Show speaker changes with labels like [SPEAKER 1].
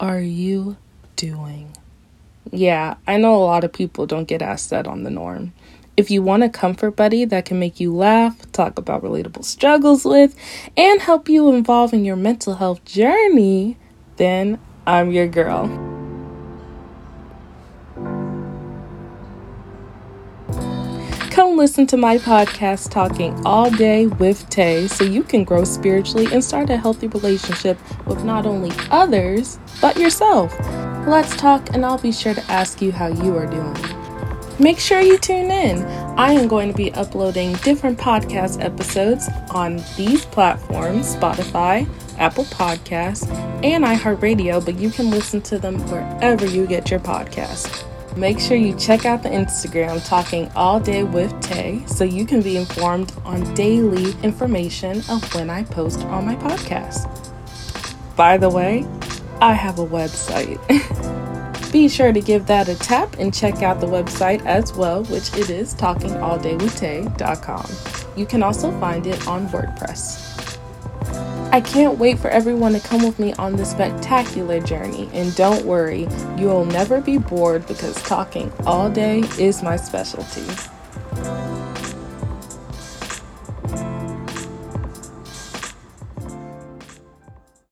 [SPEAKER 1] Are you doing? Yeah, I know a lot of people don't get asked that on the norm. If you want a comfort buddy that can make you laugh, talk about relatable struggles with, and help you evolve in your mental health journey, then I'm your girl. Come listen to my podcast, Talking All Day with Tae, so you can grow spiritually and start a healthy relationship with not only others, but yourself. Let's talk, and I'll be sure to ask you how you are doing. Make sure you tune in. I am going to be uploading different podcast episodes on these platforms Spotify, Apple Podcasts, and iHeartRadio, but you can listen to them wherever you get your podcast. Make sure you check out the Instagram Talking All Day with Tae so you can be informed on daily information of when I post on my podcast. By the way, I have a website. be sure to give that a tap and check out the website as well, which it is talkingalldayWithTae.com. You can also find it on WordPress. I can't wait for everyone to come with me on this spectacular journey. And don't worry, you'll never be bored because talking all day is my specialty.